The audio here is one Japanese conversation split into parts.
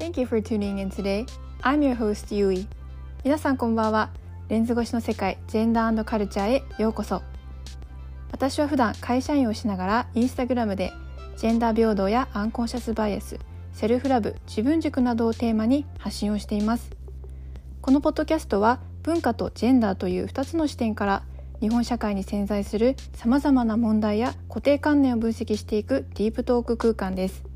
Thank you for tuning in today. I'm your host, Yui. 皆さんこんばんは。レンズ越しの世界、ジェンダーカルチャーへようこそ。私は普段会社員をしながらインスタグラムでジェンダー平等やアンコンシャスバイアス、セルフラブ、自分軸などをテーマに発信をしています。このポッドキャストは文化とジェンダーという2つの視点から日本社会に潜在するさまざまな問題や固定観念を分析していくディープトーク空間です。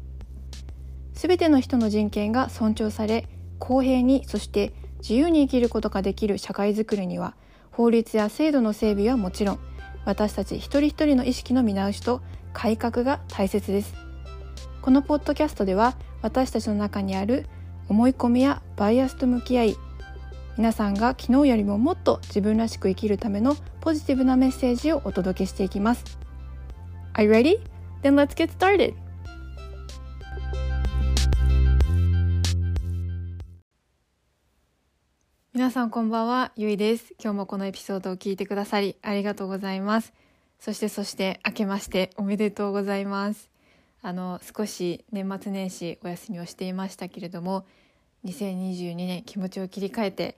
すべての人の人権が尊重され公平にそして自由に生きることができる社会づくりには法律や制度の整備はもちろん私たち一人一人の意識の見直しと改革が大切ですこのポッドキャストでは私たちの中にある思い込みやバイアスと向き合い皆さんが昨日よりももっと自分らしく生きるためのポジティブなメッセージをお届けしていきます Are you ready? Then let's get started! 皆さんこんばんは、ゆいです。今日もこのエピソードを聞いてくださりありがとうございます。そしてそして明けましておめでとうございます。あの少し年末年始お休みをしていましたけれども、2022年気持ちを切り替えて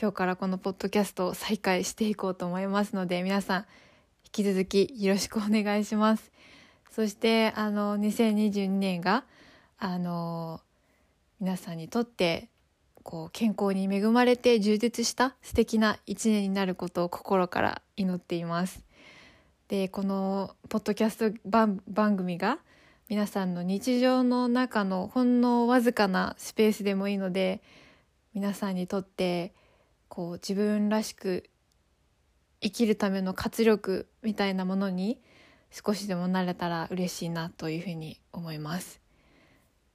今日からこのポッドキャストを再開していこうと思いますので、皆さん引き続きよろしくお願いします。そしてあの2022年があの皆さんにとってこう健康に恵まれて充実した素敵な一年になることを心から祈っています。でこのポッドキャスト番組が皆さんの日常の中のほんのわずかなスペースでもいいので皆さんにとってこう自分らしく生きるための活力みたいなものに少しでもなれたら嬉しいなというふうに思います。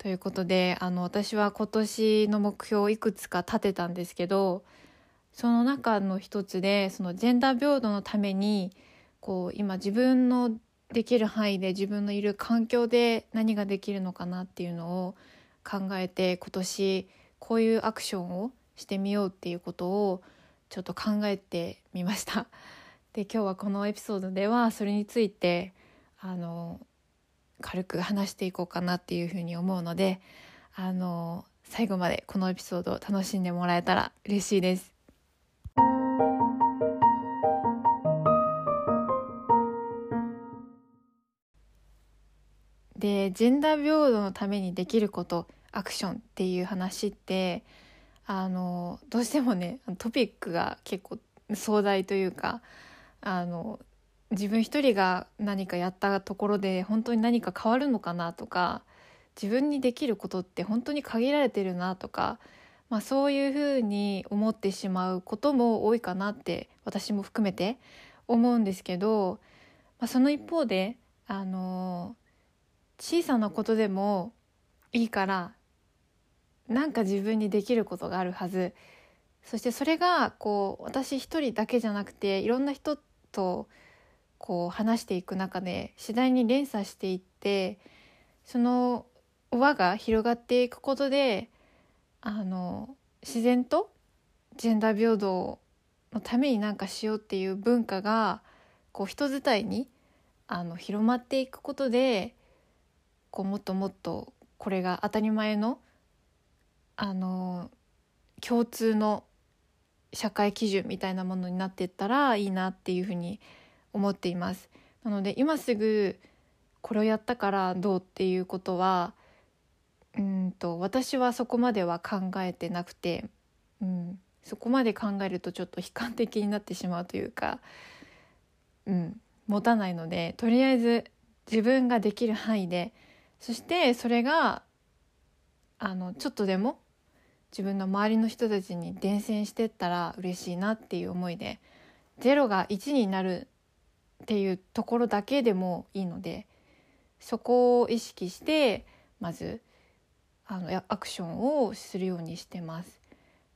ということであの私は今年の目標をいくつか立てたんですけどその中の一つでそのジェンダー平等のためにこう今自分のできる範囲で自分のいる環境で何ができるのかなっていうのを考えて今年こういうアクションをしてみようっていうことをちょっと考えてみました。で今日はこのエピソードではそれについてあの軽く話していこうかなっていうふうに思うのであの最後までこのエピソードを楽しんでもらえたら嬉しいです。でジェンダー平等のためにできることアクションっていう話ってあのどうしてもねトピックが結構壮大というかあの自分一人が何かやったところで本当に何か変わるのかなとか自分にできることって本当に限られてるなとか、まあ、そういうふうに思ってしまうことも多いかなって私も含めて思うんですけど、まあ、その一方であの小さなことでもいいからなんか自分にできることがあるはず。そしてそれがこう私一人だけじゃなくていろんな人とこう話していく中で次第に連鎖していってその輪が広がっていくことであの自然とジェンダー平等のために何かしようっていう文化がこう人伝いにあの広まっていくことでこうもっともっとこれが当たり前のあの共通の社会基準みたいなものになっていったらいいなっていうふうに思います思っています。なので今すぐこれをやったからどうっていうことはうんと私はそこまでは考えてなくて、うん、そこまで考えるとちょっと悲観的になってしまうというか、うん、持たないのでとりあえず自分ができる範囲でそしてそれがあのちょっとでも自分の周りの人たちに伝染してったら嬉しいなっていう思いで0が1になるっていうところだけでもいいのでそこを意識してまずあのアクションをするようにしてます。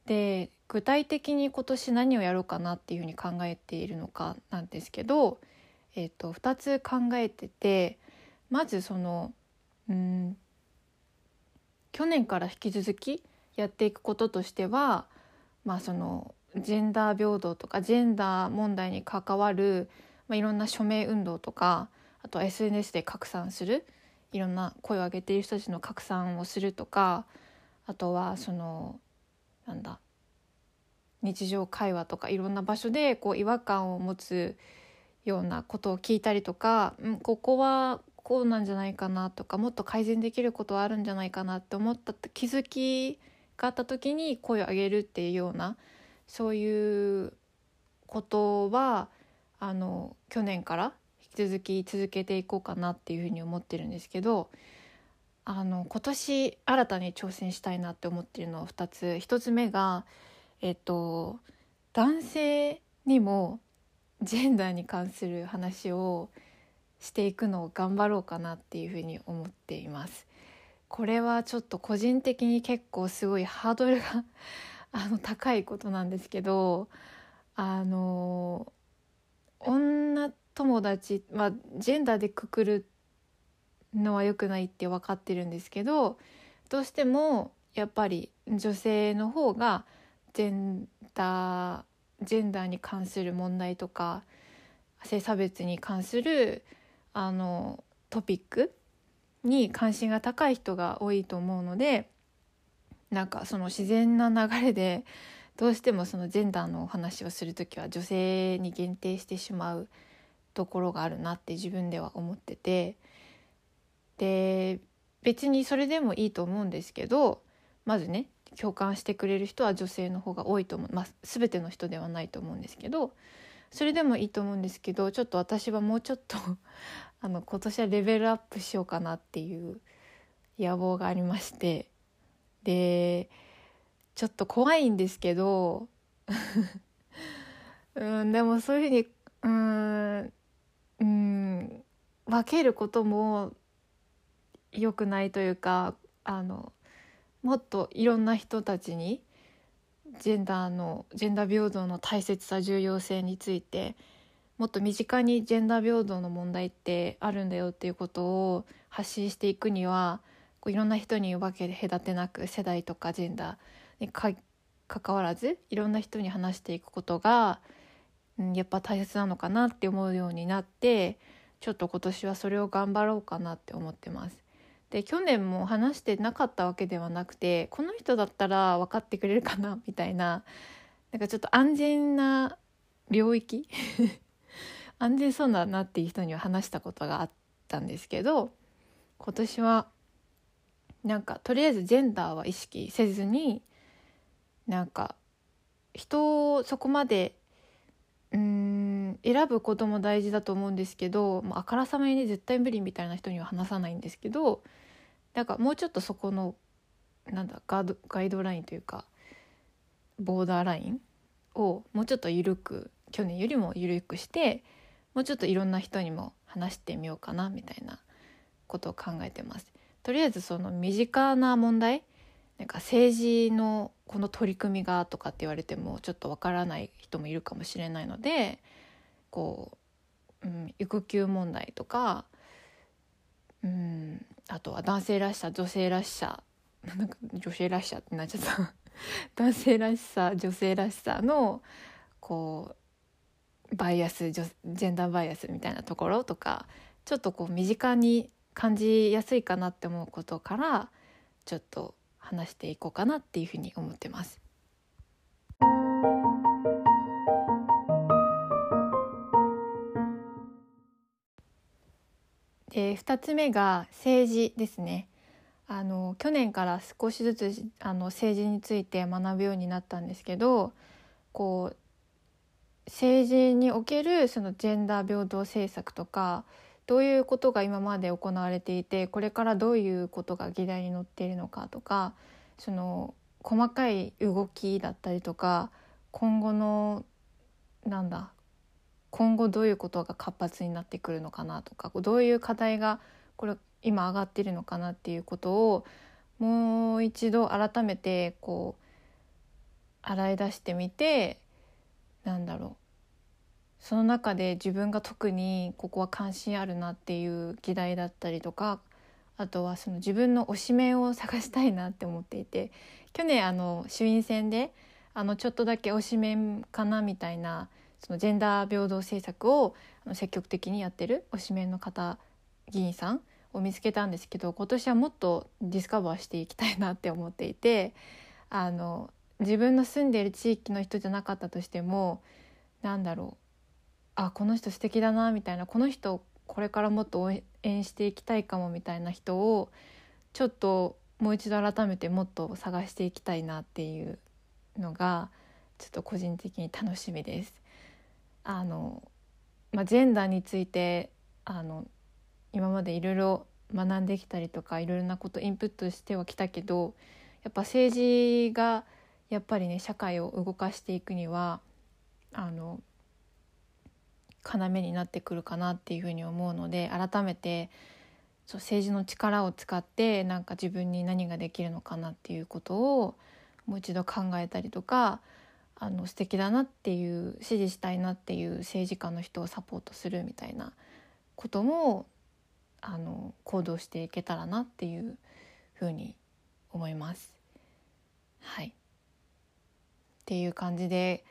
で具体的に今年何をやろうかなっていうふうに考えているのかなんですけど、えーと、2つ考えててまずそのうん去年から引き続きやっていくこととしては、まあ、そのジェンダー平等とかジェンダー問題に関わるまあ、いろんな署名運動とかあと SNS で拡散する。いろんな声を上げている人たちの拡散をするとかあとはそのなんだ日常会話とかいろんな場所でこう違和感を持つようなことを聞いたりとか、うん、ここはこうなんじゃないかなとかもっと改善できることはあるんじゃないかなって思った気づきがあった時に声を上げるっていうようなそういうことはあの去年から引き続き続けていこうかなっていうふうに思ってるんですけどあの今年新たに挑戦したいなって思ってるのは2つ1つ目がえっと男性にもジェンダーに関する話をしていくのを頑張ろうかなっていうふうに思っています。これはちょっと個人的に結構すごいハードルがあの高いことなんですけどあの女友達まあジェンダーでくくるのは良くないって分かってるんですけどどうしてもやっぱり女性の方がジェンダージェンダーに関する問題とか性差別に関するあのトピックに関心が高い人が多いと思うのでなんかその自然な流れでどうしてもそのジェンダーのお話をする時は女性に限定してしまうところがあるなって自分では思ってて。で別にそれでもいいと思うんですけどまずね共感してくれる人は女性の方が多いと思う、まあ、全ての人ではないと思うんですけどそれでもいいと思うんですけどちょっと私はもうちょっと あの今年はレベルアップしようかなっていう野望がありまして。でちょっと怖いんですけど。うんでもそういうふうにうんうん分けることも良くないというかあのもっといろんな人たちにジェンダーのジェンダー平等の大切さ重要性についてもっと身近にジェンダー平等の問題ってあるんだよっていうことを発信していくにはこういろんな人に分け隔てなく世代とかジェンダーにか関わらずいろんな人に話していくことが、うん、やっぱ大切なのかなって思うようになってちょっと今年はそれを頑張ろうかなって思ってます。で去年も話してなかったわけではなくてこの人だったら分かってくれるかな みたいななんかちょっと安全な領域 安全そうだなっていう人には話したことがあったんですけど今年はなんかとりあえずジェンダーは意識せずになんか人をそこまでうん選ぶことも大事だと思うんですけど、まあ、あからさまにね絶対無理みたいな人には話さないんですけどなんかもうちょっとそこのなんだガードガイドラインというかボーダーラインをもうちょっと緩く去年よりも緩くしてもうちょっといろんな人にも話してみようかなみたいなことを考えてます。とりあえずその身近な問題なんか政治のこの取り組みがとかって言われてもちょっとわからない人もいるかもしれないのでこう、うん、育休問題とか、うん、あとは男性らしさ女性らしさ なんか女性らしさってなっちゃった。男性らしさ女性らしさのこうバイアスジェンダーバイアスみたいなところとかちょっとこう身近に感じやすいかなって思うことからちょっと話していこうかなっていうふうに思ってます。で2つ目が政治ですね。あの去年から少しずつあの政治について学ぶようになったんですけどこう政治におけるそのジェンダー平等政策とかどういうことが今まで行われていてこれからどういうことが議題に載っているのかとかその細かい動きだったりとか今後のなんだ今後どういうことが活発になってくるのかなとかどういう課題がこれ今上がってるのかなっていうことをもう一度改めてこう洗い出してみてなんだろうその中で自分が特にここは関心あるなっていう議題だったりとかあとはその自分の推しメンを探したいなって思っていて去年あの衆院選であのちょっとだけ推しメンかなみたいなそのジェンダー平等政策を積極的にやってる推しメンの方議員さんを見つけたんですけど今年はもっとディスカバーしていきたいなって思っていてあの自分の住んでいる地域の人じゃなかったとしてもなんだろうあこの人素敵だなみたいなこの人これからもっと応援していきたいかもみたいな人をちょっともう一度改めてもっと探していきたいなっていうのがちょっと個人的に楽しみです。あのまあ、ジェンダーについてあの今までいろいろ学んできたりとかいろいろなことインプットしてはきたけどやっぱ政治がやっぱりね社会を動かしていくにはあの要になってくるかなっていうふうに思うので改めてそう政治の力を使ってなんか自分に何ができるのかなっていうことをもう一度考えたりとかあの素敵だなっていう支持したいなっていう政治家の人をサポートするみたいなこともあの行動していけたらなっていうふうに思います。はいっていう感じで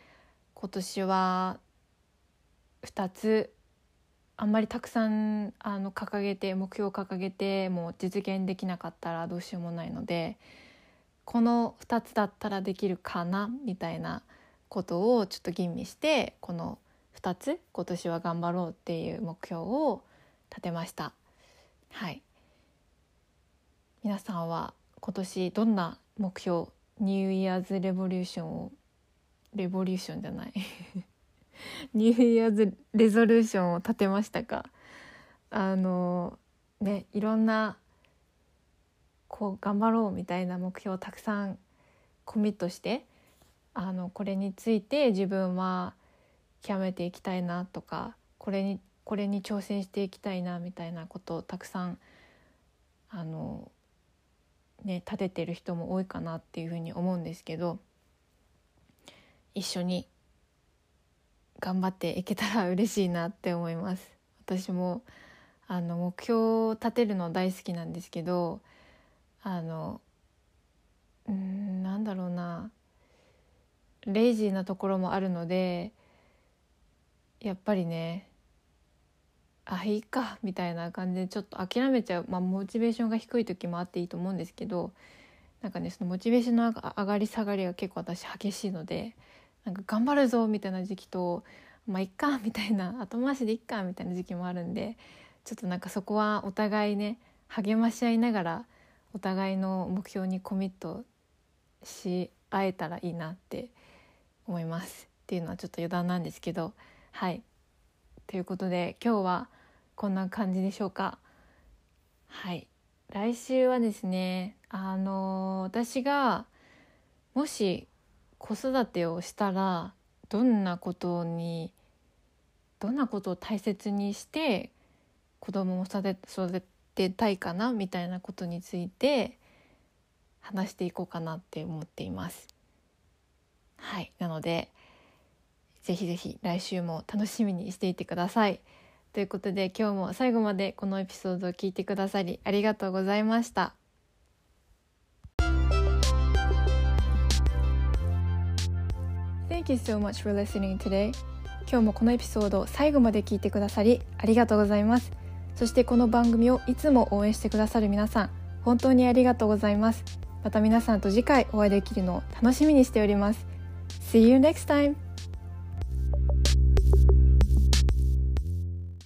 今年は2つあんまりたくさんあの掲げて目標を掲げてもう実現できなかったらどうしようもないのでこの2つだったらできるかなみたいなことをちょっと吟味してこの2つ今年は頑張ろうっていう目標を立てました。はい皆さんは今年どんな目標ニューイヤーズレボリューションをレボリューションじゃないニューイヤーズレゾルーションを立てましたか？あのねいろんなこう頑張ろうみたいな目標をたくさんコミットしてあのこれについて自分は極めていきたいなとかこれにこれに挑戦していきたいなみたいなことをたくさんあのね立ててる人も多いかなっていうふうに思うんですけど一緒に頑張っていけたら嬉しいなって思います。私もあの目標を立てるの大好きなんですけどあのうんなんだろうな。レイジーなところもあるのでやっぱりねあいいかみたいな感じでちょっと諦めちゃう、まあ、モチベーションが低い時もあっていいと思うんですけどなんかねそのモチベーションの上がり下がりが結構私激しいのでなんか頑張るぞみたいな時期とまあいっかみたいな 後回しでいっかみたいな時期もあるんでちょっとなんかそこはお互いね励まし合いながらお互いの目標にコミットし合えたらいいなって思います。っていうのはちょっと余談なんですけどはい。ということで今日はこんな感じでしょうか。はい。来週はですねあの私がもし子育てをしたらどんなことにどんなことを大切にして子供を育てたいかなみたいなことについて話していこうかなって思っています。はいなのでぜひぜひ来週も楽しみにしていてください。ということで今日も最後までこのエピソードを聞いてくださりありがとうございました。Thank you so much for listening today. 今日もこのエピソード最後まで聞いてくださりありがとうございます。そしてこの番組をいつも応援してくださる皆さん、本当にありがとうございます。また皆さんと次回お会いできるのを楽しみにしております。See you next time!